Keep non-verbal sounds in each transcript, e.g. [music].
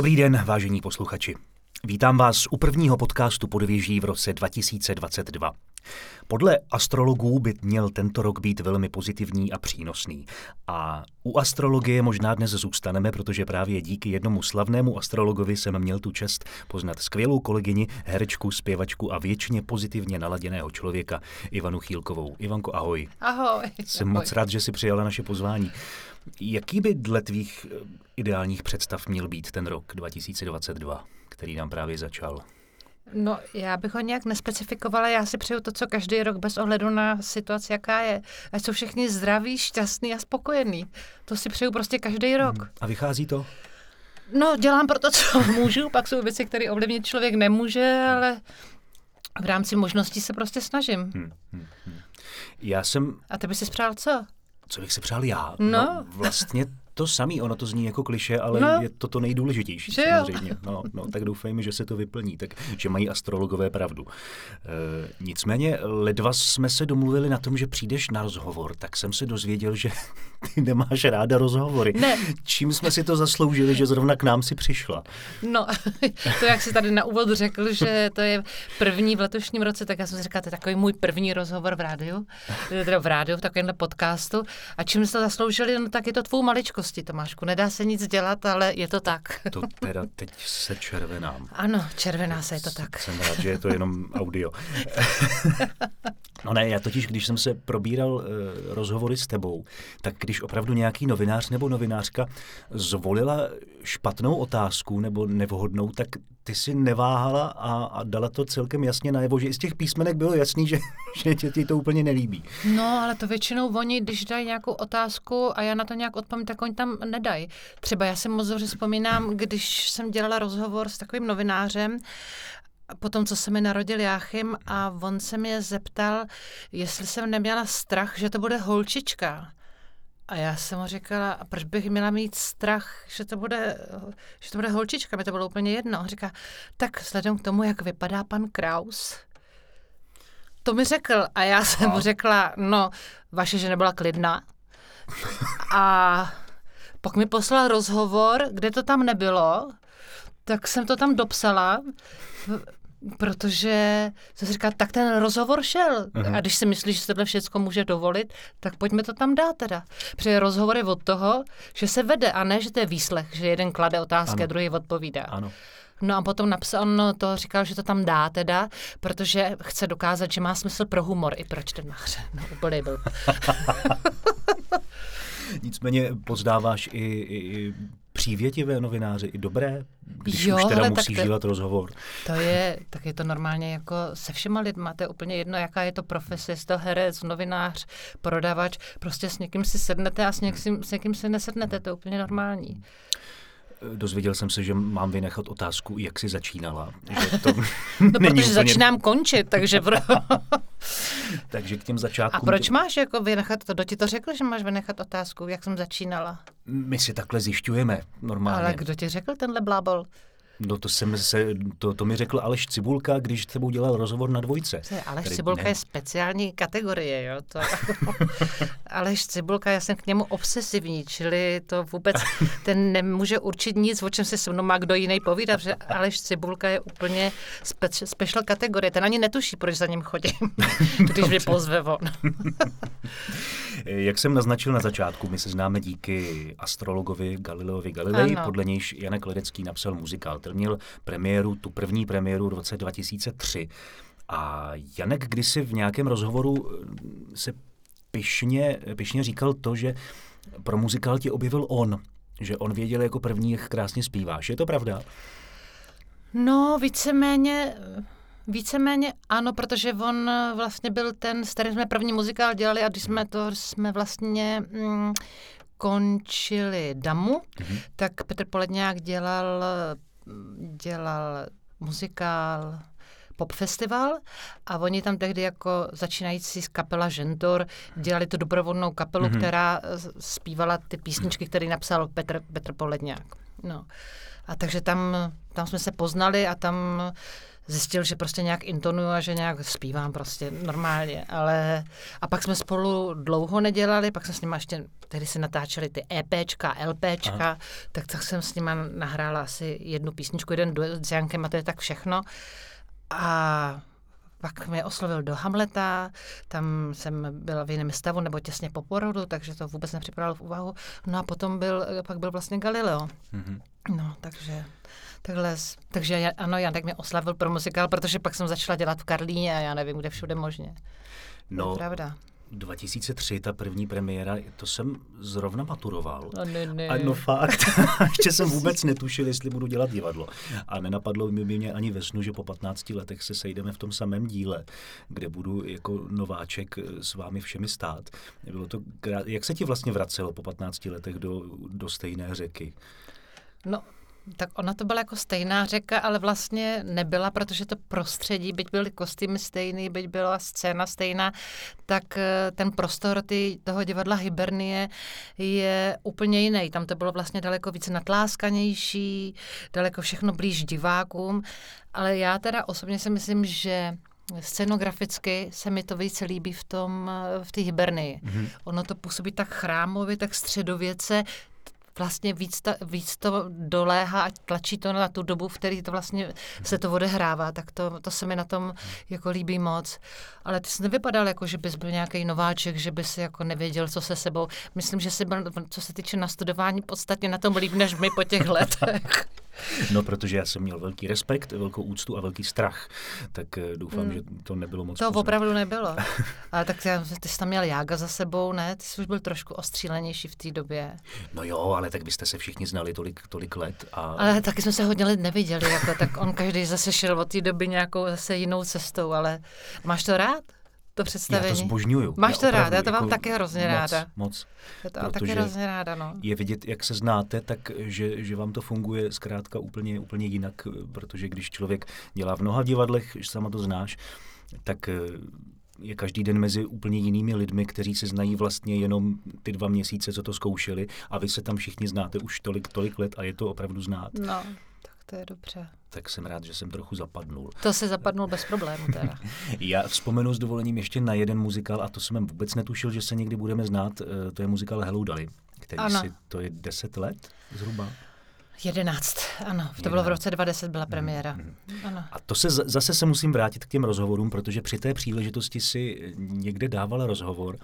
Dobrý den, vážení posluchači. Vítám vás u prvního podcastu Podvěží v roce 2022. Podle astrologů by měl tento rok být velmi pozitivní a přínosný. A u astrologie možná dnes zůstaneme, protože právě díky jednomu slavnému astrologovi jsem měl tu čest poznat skvělou kolegyni, herečku, zpěvačku a věčně pozitivně naladěného člověka, Ivanu Chýlkovou. Ivanko, ahoj. Ahoj. Jsem ahoj. moc rád, že si přijala naše pozvání. Jaký by dle tvých eh, ideálních představ měl být ten rok 2022, který nám právě začal? No, já bych ho nějak nespecifikovala, já si přeju to, co každý rok, bez ohledu na situaci, jaká je. Ať jsou všichni zdraví, šťastní a spokojení. To si přeju prostě každý rok. Hmm. A vychází to? No, dělám pro to, co [laughs] můžu, pak jsou věci, které ovlivnit člověk nemůže, ale v rámci možností se prostě snažím. Hmm, hmm, hmm. Já jsem... A ty by si přál co? Co bych si přál já? No. no vlastně to samý, ono to zní jako kliše, ale No. je to to nejdůležitější Že samozřejmě. No, no, tak doufejme, že se to vyplní, tak, že mají astrologové pravdu. E, nicméně, ledva jsme se domluvili na tom, že přijdeš na rozhovor, tak jsem se dozvěděl, že [laughs] ty nemáš ráda rozhovory. Ne. Čím jsme si to zasloužili, že zrovna k nám si přišla? No, [laughs] to jak jsi tady na úvod řekl, že to je první v letošním roce, tak já jsem si říkala, to je takový můj první rozhovor v rádiu, [laughs] teda v rádiu, v takovémhle podcastu. A čím jste to zasloužili, no tak je to tvou maličkostí, Tomášku. Nedá se nic dělat, ale je to tak. To teda teď se červenám. Ano, červená se je to tak. Jsem rád, že je to jenom audio. No ne, já totiž, když jsem se probíral uh, rozhovory s tebou, tak když opravdu nějaký novinář nebo novinářka zvolila špatnou otázku nebo nevhodnou, tak ty si neváhala a, a dala to celkem jasně najevo, že i z těch písmenek bylo jasný, že, [laughs] že tě, ti to úplně nelíbí. No, ale to většinou oni, když dají nějakou otázku a já na to nějak odpovím, tak oni tam nedají. Třeba já si moc dobře vzpomínám, když jsem dělala rozhovor s takovým novinářem, potom, co se mi narodil Jáchym a on se mě zeptal, jestli jsem neměla strach, že to bude holčička. A já jsem mu říkala, a proč bych měla mít strach, že to bude, že to bude holčička, mi to bylo úplně jedno. On říká, tak vzhledem k tomu, jak vypadá pan Kraus, to mi řekl a já jsem mu řekla, no, vaše žena byla klidná. A pak mi poslal rozhovor, kde to tam nebylo, tak jsem to tam dopsala, protože jsem si říkala, tak ten rozhovor šel. Uh-huh. A když si myslíš, že se tohle všechno může dovolit, tak pojďme to tam dát teda. Protože rozhovor je od toho, že se vede a ne, že to je výslech, že jeden klade otázky Ano. a druhý odpovídá. Ano. No a potom napsal, on to říkal, že to tam dá teda, protože chce dokázat, že má smysl pro humor i pro čtenáře. No úplně byl. [laughs] Nicméně pozdáváš i, i, i přívětivé novináře, i dobré, když Jo, už teda tak musíš to- dělat rozhovor. To je, tak je to normálně jako se všema lidma, to je úplně jedno, jaká je to profese, jestli to herec, novinář, prodavač, prostě s někým si sednete a s někým, s někým si nesednete, to je úplně normální. Dozvěděl jsem se, že mám vynechat otázku, jak jsi začínala. Že to [laughs] No, není protože úplně... začínám končit, takže pro... [laughs] Takže k těm A začátkům... proč máš jako vynechat to? Kdo ti to řekl, že máš vynechat otázku, jak jsem začínala? My si takhle zjišťujeme normálně. Ale kdo ti řekl tenhle blábol? No to, jsem se, to, to mi řekl Aleš Cibulka, když s tebou dělal rozhovor na dvojce. Je, Aleš Tady Cibulka ne- je speciální kategorie, jo. To... [laughs] Aleš Cibulka, já jsem k němu obsesivní, čili to vůbec, [laughs] ten nemůže určit nic, o čem se se mnou má kdo jiný povídat, protože Aleš Cibulka je úplně spe- special kategorie, ten ani netuší, proč za ním chodím, [laughs] když mě pozve on. Jak jsem naznačil na začátku, my se známe díky astrologovi Galileovi Galilei, Ano. podle nějž Janek Ledecký napsal muzikál. Ten měl premiéru, tu první premiéru v roce 2003. A Janek kdysi v nějakém rozhovoru eh, se pyšně, pyšně říkal to, že pro muzikál tě objevil on, že on věděl jako první, jak krásně zpíváš. Je to pravda? No, víceméně, víceméně ano, protože on vlastně byl ten, s kterým jsme první muzikál dělali a když jsme to jsme vlastně mm, končili Damu, mm-hmm. tak Petr Poledňák dělal, dělal muzikál pop festival a oni tam tehdy jako začínající z kapela Žentor dělali tu doprovodnou kapelu, mm-hmm. která eh, zpívala ty písničky, které napsal Petr, Petr Poledňák. No. A takže tam, tam jsme se poznali a tam zjistil, že prostě nějak intonuju a že nějak zpívám prostě normálně, ale a pak jsme spolu dlouho nedělali, pak jsme s nimi ještě, tehdy si natáčeli ty EPčka, LPčka, Aha. tak, tak jsem s nimi nahrála asi jednu písničku, jeden duet s Jankem a to je tak všechno. A pak mě oslovil do Hamleta, tam jsem byla v jiném stavu nebo těsně po porodu, takže to vůbec nepřipadalo v úvahu. No a potom byl, pak byl vlastně Galileo. Mm-hmm. No, takže takhle, takže ano, Janek mě oslavil pro muzikál, protože pak jsem začala dělat v Karlíně a já nevím, kde všude možně. No, to je pravda. 2003, ta první premiéra, to jsem zrovna maturoval. No, ne, ne. A no fakt, [laughs] ještě jsem vůbec netušil, jestli budu dělat divadlo. A nenapadlo mi mě ani ve snu, že po 15 letech se sejdeme v tom samém díle, kde budu jako nováček s vámi všemi stát. Bylo to, jak se ti vlastně vracelo po 15 letech do, do stejné řeky? No, tak ona to byla jako stejná řeka, ale vlastně nebyla, protože to prostředí, byť byly kostýmy stejný, byť byla scéna stejná, tak eh, ten prostor ty, toho divadla Hibernie je úplně jiný. Tam to bylo vlastně daleko více natláskanější, daleko všechno blíž divákům, ale já teda osobně si myslím, že scenograficky se mi to více líbí v tom, eh, v té Hibernii. Mm-hmm. Ono to působí tak chrámově, tak středověce, vlastně víc, ta, víc to doléhá a tlačí to na tu dobu, v které to vlastně se to odehrává, tak to, to se mi na tom jako líbí moc. Ale ty jsi nevypadal jako, že bys byl nějaký nováček, že bys jako nevěděl, co se sebou. Myslím, že jsi byl, co se týče nastudování, podstatně na tom líp, než my po těch letech. [laughs] [laughs] No, protože já jsem měl velký respekt, velkou úctu a velký strach, tak eh, doufám, mm. že to nebylo moc To poznat. opravdu nebylo. [laughs] Ale tak ty jsi tam měl jága za sebou, ne? Ty jsi už byl trošku ostřílenější v té době. No jo, ale tak byste se všichni znali tolik, tolik let. A... Ale taky jsme se hodně let neviděli, jako, tak on každý zase šel od té doby nějakou zase jinou cestou, ale máš to rád? To představení. Já to zbožňuju. Máš to rád, já to mám jako taky hrozně moc, ráda. Moc, Já to mám taky hrozně ráda, no. Je vidět, jak se znáte, tak že, že vám to funguje zkrátka úplně, úplně jinak, protože když člověk dělá v mnoha divadlech, sama to znáš, tak eh, je každý den mezi úplně jinými lidmi, kteří se znají vlastně jenom ty dva měsíce, co to zkoušeli a vy se tam všichni znáte už tolik, tolik let a je to opravdu znát. No, to je dobře tak jsem rád, že jsem trochu zapadnul. To se zapadnul bez problému teda. [laughs] Já vzpomenu s dovolením ještě na jeden muzikál a to jsem vůbec netušil, že se někdy budeme znát. Eh, to je muzikál Hello Dolly, který ano. si, to je 10 let zhruba. 11, ano. To 11. bylo v roce 2010 byla premiéra. Mm, mm. Ano. A to se zase se musím vrátit k těm rozhovorům, protože při té příležitosti si někde dávala rozhovor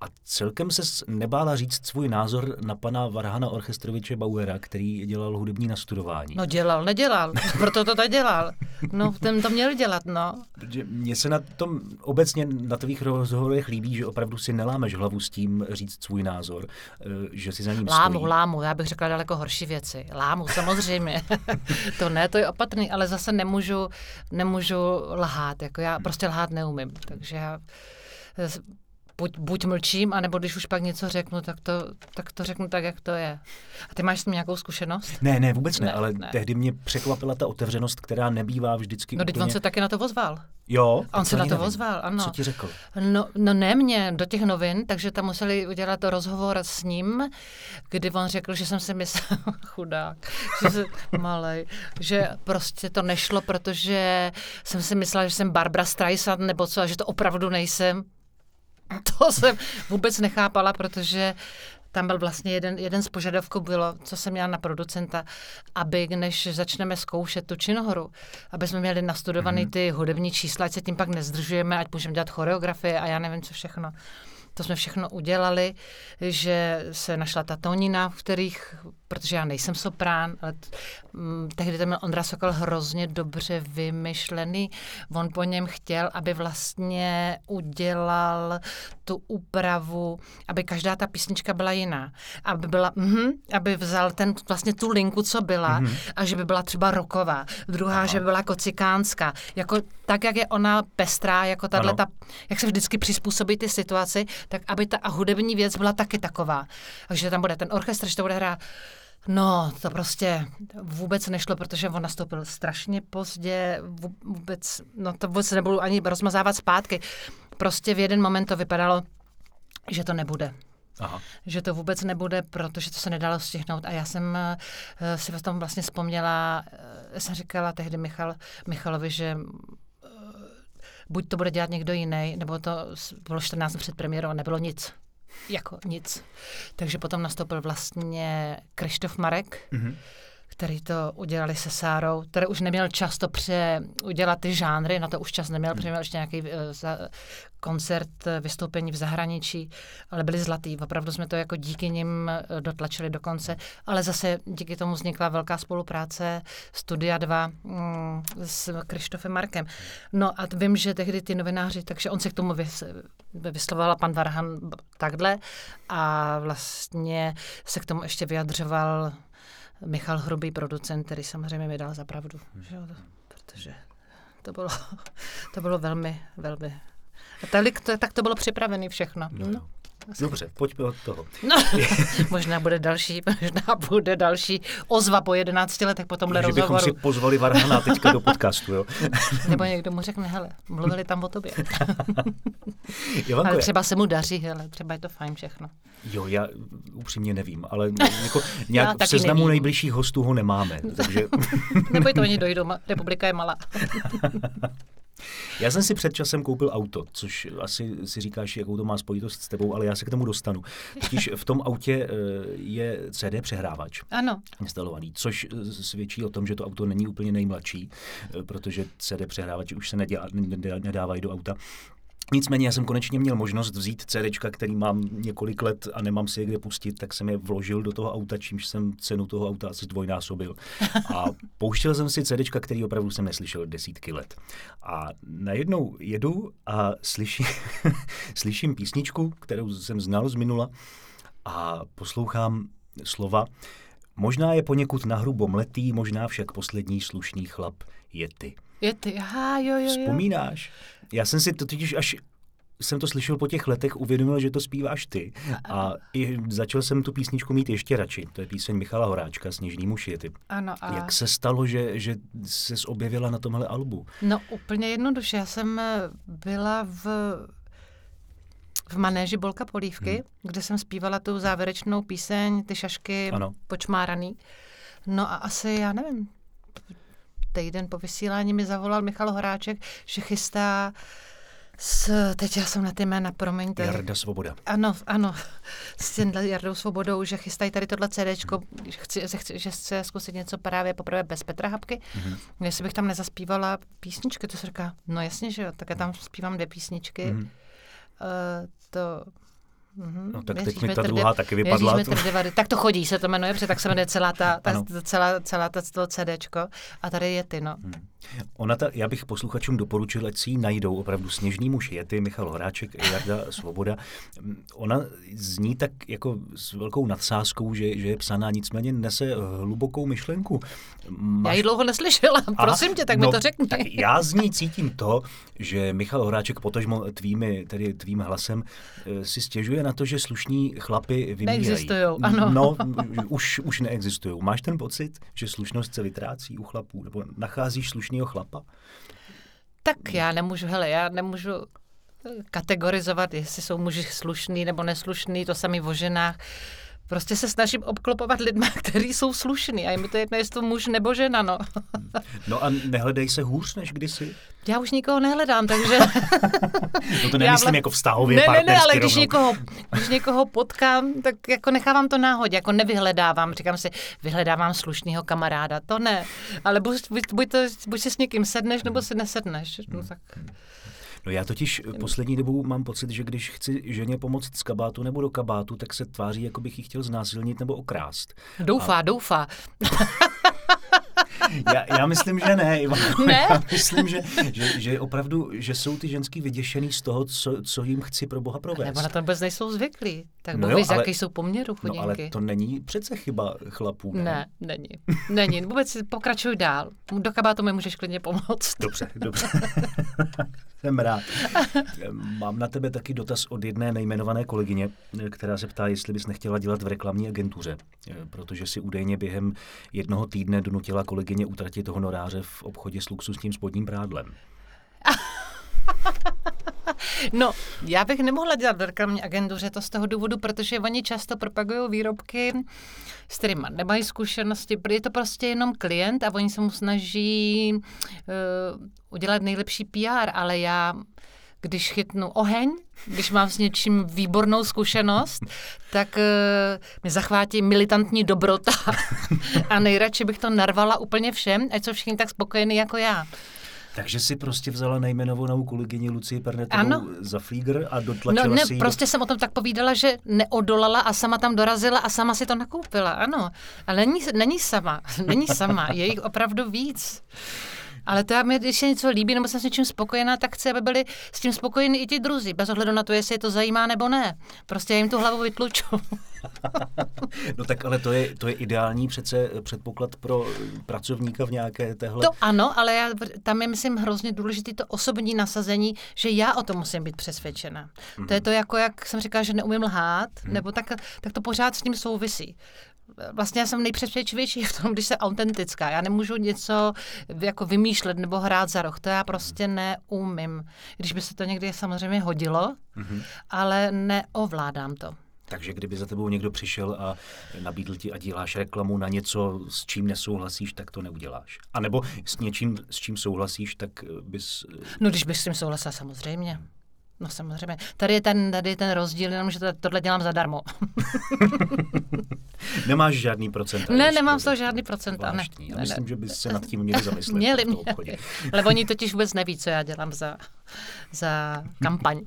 a celkem se nebála říct svůj názor na pana Varhana Orchestroviče Bauera, který dělal hudební nastudování. No dělal, nedělal, proto to dělal. No, ten to měl dělat, no. Mně se na tom obecně na tvých rozhovorech líbí, že opravdu si nelámeš hlavu s tím říct svůj názor, eh, že si za ním Lámu, stojí. lámu, já bych řekla daleko horší věci. Lámu, samozřejmě. [laughs] to ne, to je opatrný, ale zase nemůžu, nemůžu lhát, jako já prostě lhát neumím, takže já buď, buď mlčím, anebo když už pak něco řeknu, tak to, tak to řeknu tak, jak to je. A ty máš s tím nějakou zkušenost? Ne, ne, vůbec ne, ne ale ne. tehdy mě překvapila ta otevřenost, která nebývá vždycky No, úplně... on se taky na to ozval. Jo? On se na to nevím. ozval, ano. Co ti řekl? No, no ne mě, do těch novin, takže tam museli udělat to rozhovor s ním, kdy on řekl, že jsem si myslel, [laughs] chudák, že jsem malej, že prostě to nešlo, protože jsem si myslela, že jsem Barbara Streisand nebo co, a že to opravdu nejsem. [laughs] To jsem vůbec nechápala, protože tam byl vlastně jeden, jeden z požadavků bylo, co jsem měla na producenta, aby než začneme zkoušet tu činohru, aby jsme měli nastudovaný mm-hmm. ty hudební čísla, ať se tím pak nezdržujeme, ať můžeme dělat choreografie a já nevím, co všechno. To jsme všechno udělali, že se našla ta tónina, v kterých, protože já nejsem soprán, ale t, m, mm, tehdy měl Ondra Sokol hrozně dobře vymyšlený. On po něm chtěl, aby vlastně udělal tu úpravu, aby každá ta písnička byla jiná. Aby byla, mm, aby vzal ten, vlastně tu linku, co byla, mm-hmm. a že by byla třeba roková. Druhá, Aha. že by byla kocikánská. Jako tak, jak je ona pestrá, jako tahle, ta, jak se vždycky přizpůsobí ty situaci, tak aby ta hudební věc byla taky taková. Takže tam bude ten orchestr, že to bude hrát No, to prostě vůbec nešlo, protože on nastoupil strašně pozdě, vůbec, no to vůbec nebudu ani rozmazávat zpátky. Prostě v jeden moment to vypadalo, že to nebude. Aha. že to vůbec nebude, protože to se nedalo stihnout. A já jsem uh, si v tom vlastně vzpomněla, uh, jsem říkala tehdy Michal, Michalovi, že uh, buď to bude dělat někdo jiný, nebo to bylo 14 před premiérou a nebylo nic. Jako nic. Takže potom nastoupil vlastně Krištof Marek, mm-hmm který to udělali se Sárou, který už neměl čas to pře udělat ty žánry, na to už čas neměl, protože měl ještě nějaký uh, za, koncert, eh, vystoupení v zahraničí, ale byli zlatý. Opravdu jsme to jako díky nim eh, dotlačili do konce, ale zase díky tomu vznikla velká spolupráce Studia 2 mm, s Krištofem Markem. No a vím, že tehdy ty novináři, takže on se k tomu vys, vyslovoval pan Varhan takhle a vlastně se k tomu ještě vyjadřoval Michal Hrubý, producent, který samozřejmě mi dal za pravdu, že jo, protože to bylo, [laughs] to bylo velmi, velmi... A tak, to, tak to bylo připravené všechno. No. no. Dobře, pojďme od toho. No, [laughs] možná bude další, možná bude další ozva po 11 letech po tomhle rozhovoru. Že bychom si pozvali Varhana teďka do podcastu, jo? [laughs] Nebo někdo mu řekne, hele, mluvili tam o tobě. [laughs] Ale třeba se mu daří, hele, třeba je to fajn všechno. Jo, já upřímně nevím, ale jako nějak v seznamu nevím. nejbližších hostů ho nemáme, takže... Neboj to, oni dojdou, republika je malá. Já jsem si před časem koupil auto, což asi si říkáš, jakou to má spojitost s tebou, ale já se k tomu dostanu. Totiž v tom autě eh, je CD přehrávač. Ano. Instalovaný, což svědčí o tom, že to auto není úplně nejmladší, eh, protože CD přehrávači už se nedělá, nedávají do auta. Nicméně já jsem konečně měl možnost vzít CD, který mám několik let a nemám si je kde pustit, tak jsem je vložil do toho auta, čímž jsem cenu toho auta asi dvojnásobil. A [laughs] pouštěl jsem si CD, který opravdu jsem neslyšel desítky let. A najednou jedu a slyším, [laughs] slyším písničku, kterou jsem znal z minula a poslouchám slova. Možná je poněkud nahrubo mletý, možná však poslední slušný chlap je ty. Je ty, aha, jo, jo, jo. Vzpomínáš? Já jsem si to totiž až jsem to slyšel po těch letech, uvědomil, že to zpíváš ty. A i začal jsem tu písničku mít ještě radši. To je píseň Michala Horáčka, Sněžný muž je ty. Ano, a... Jak se stalo, že, že se objevila na tomhle albu? No úplně jednoduše. Já jsem eh, byla v v manéži Bolka Polívky, hmm. kde jsem zpívala tu závěrečnou píseň Ty šašky ano. počmáraný. No a asi, já nevím, týden po vysílání mi zavolal Michal Horáček, že chystá s, teď já jsem na ty jména, promiňte. Jarda Svoboda. Ano, ano, [laughs] s tím Jardou Svobodou, že chystají tady tohle CDčko, mm. chci, chci, že chce zkusit něco právě poprvé bez Petra Hapky. Mm-hmm. Jestli bych tam nezaspívala písničky, to se říká, no jasně, že jo, tak já tam zpívám dvě písničky. Mm-hmm. Uh, to Mm-hmm. No tak Věříš teď mi ta druhá taky vypadla. Věříš tak to chodí, se to jmenuje, protože tak se jmenuje celá ta, ta, celá, celá ta, to CDčko. A tady je ty, no. Hmm. Ona ta, já bych posluchačům doporučil, ať si ji najdou opravdu sněžný muž je ty, Michal Horáček, Jarda Svoboda. Ona zní tak jako s velkou nadsázkou, že, že je psaná, nicméně nese hlubokou myšlenku. Máš... Já ji dlouho neslyšela, prosím tě, tak no, mi to řekni. Tak já z ní cítím to, že Michal Horáček potažmo tvými, tedy tvým hlasem eh, si stěžuje na to, že slušní chlapy vymírají. Neexistují, ano. No, [laughs] už, už neexistují. Máš ten pocit, že slušnost se vytrácí u chlapů? Nebo nacházíš slušného chlapa? Tak já nemůžu, hele, já nemůžu kategorizovat, jestli jsou muži slušný nebo neslušný, to sami o ženách prostě se snažím obklopovat lidma, [laughs] kteří jsou slušní a je mi to jedno, jestli to muž nebo žena, no. no a nehledej se hůř než kdysi? Já už nikoho nehledám, takže... [laughs] no to nemyslím vla... jako vztahově, Ne, ne, ne, ale když někoho, když někoho potkám, tak jako nechávám to náhodě, jako nevyhledávám. Říkám si, vyhledávám slušného kamaráda, to ne. Ale buď, buď, buď, to, buď si s někým sedneš, nebo si nesedneš. No tak... No já totiž poslední dobou mám pocit, že když chci ženě pomoct z kabátu nebo do kabátu, tak se tváří, jako bych ji chtěl znásilnit nebo okrást. Doufá, A... doufá. [laughs] [laughs] já, já myslím, že ne, Ivan. [laughs] Ne? Já myslím, že, že, že opravdu, že jsou ty ženský vyděšený z toho, co, co jim chci pro Boha provést. Nebo na to vůbec nejsou zvyklí. Tak no ale, jaký jsou poměru chudinky. No ale to není přece chyba chlapů. Ne, ne není. Není. Vůbec pokračuj dál. Do kabátu mi můžeš klidně pomoct. Dobře, dobře. [laughs] Jsem rád. Mám na tebe taky dotaz od jedné nejmenované kolegyně, která se ptá, jestli bys nechtěla dělat v reklamní agentuře, protože si údajně během jednoho týdne donutila kolegyně utratit honoráře v obchodě s luxusním spodním prádlem. No, já bych nemohla dělat reklamní agendu, že to z toho důvodu, protože oni často propagují výrobky, s kterými nemají zkušenosti, je to prostě jenom klient a oni se mu snaží uh, udělat nejlepší PR, ale já když chytnu oheň, když mám s něčím výbornou zkušenost, tak uh, mi zachvátí militantní dobrota a nejradši bych to narvala úplně všem, ať jsou všichni tak spokojení jako já. Takže si prostě vzala nejmenovanou kolegyni Lucii Pernetovou ano. za flígr a dotlačila no, ne, si prostě jsem o tom tak povídala, že neodolala a sama tam dorazila a sama si to nakoupila, ano. Ale není, není sama, [laughs] není sama, je jich opravdu víc. Ale to já když se něco líbí nebo jsem s něčím spokojená, tak chci, aby byli s tím spokojeni i ti druzí, bez ohledu na to, jestli je to zajímá nebo ne. Prostě já jim tu hlavu vytluču. [laughs] no tak ale to je, to je ideální přece předpoklad pro pracovníka v nějaké téhle... To ano, ale já, tam je, myslím, hrozně důležité to osobní nasazení, že já o tom musím být přesvědčena. Mm-hmm. To je to jako, jak jsem říkala, že neumím lhát, mm-hmm. nebo tak, tak to pořád s tím souvisí vlastně já jsem nejpřesvědčivější v tom, když jsem autentická. Já nemůžu něco jako vymýšlet nebo hrát za roh. To já prostě neumím. Když by se to někdy samozřejmě hodilo, mm-hmm. ale neovládám to. Takže kdyby za tebou někdo přišel a nabídl ti a děláš reklamu na něco, s čím nesouhlasíš, tak to neuděláš. A nebo s něčím, s čím souhlasíš, tak bys... No když bys s tím souhlasil, samozřejmě. No samozřejmě. Tady je ten, tady je ten rozdíl, jenom že to, tohle dělám zadarmo. [laughs] Nemáš žádný procent. Ne, nemám z toho žádný procent. Ne, Já myslím, ne. že bys se nad tím měli zamyslet. Měli, měli. Lebo oni totiž vůbec neví, co já dělám za, za kampaň.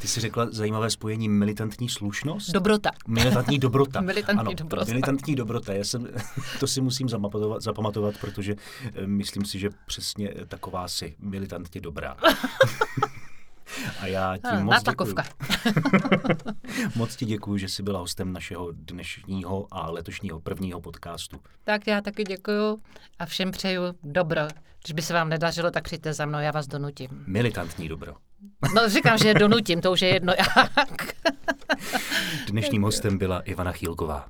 Ty jsi řekla zajímavé spojení militantní slušnost? Dobrota. Militantní dobrota. [laughs] militantní ano, dobrota. Militantní dobrota. Já jsem, to si musím zapamatovat, zapamatovat, protože eh, myslím si, že přesně taková si militantně dobrá. [laughs] A já ti a, moc děkuji. [laughs] moc ti děkuji, že jsi byla hostem našeho dnešního a letošního prvního podcastu. Tak já taky děkuji a všem přeju dobro. Když by se vám nedařilo, tak přijďte za mnou, já vás donutím. Militantní dobro. No říkám, že donutím, to už je jedno jak. Dnešním hostem byla Ivana Chýlková.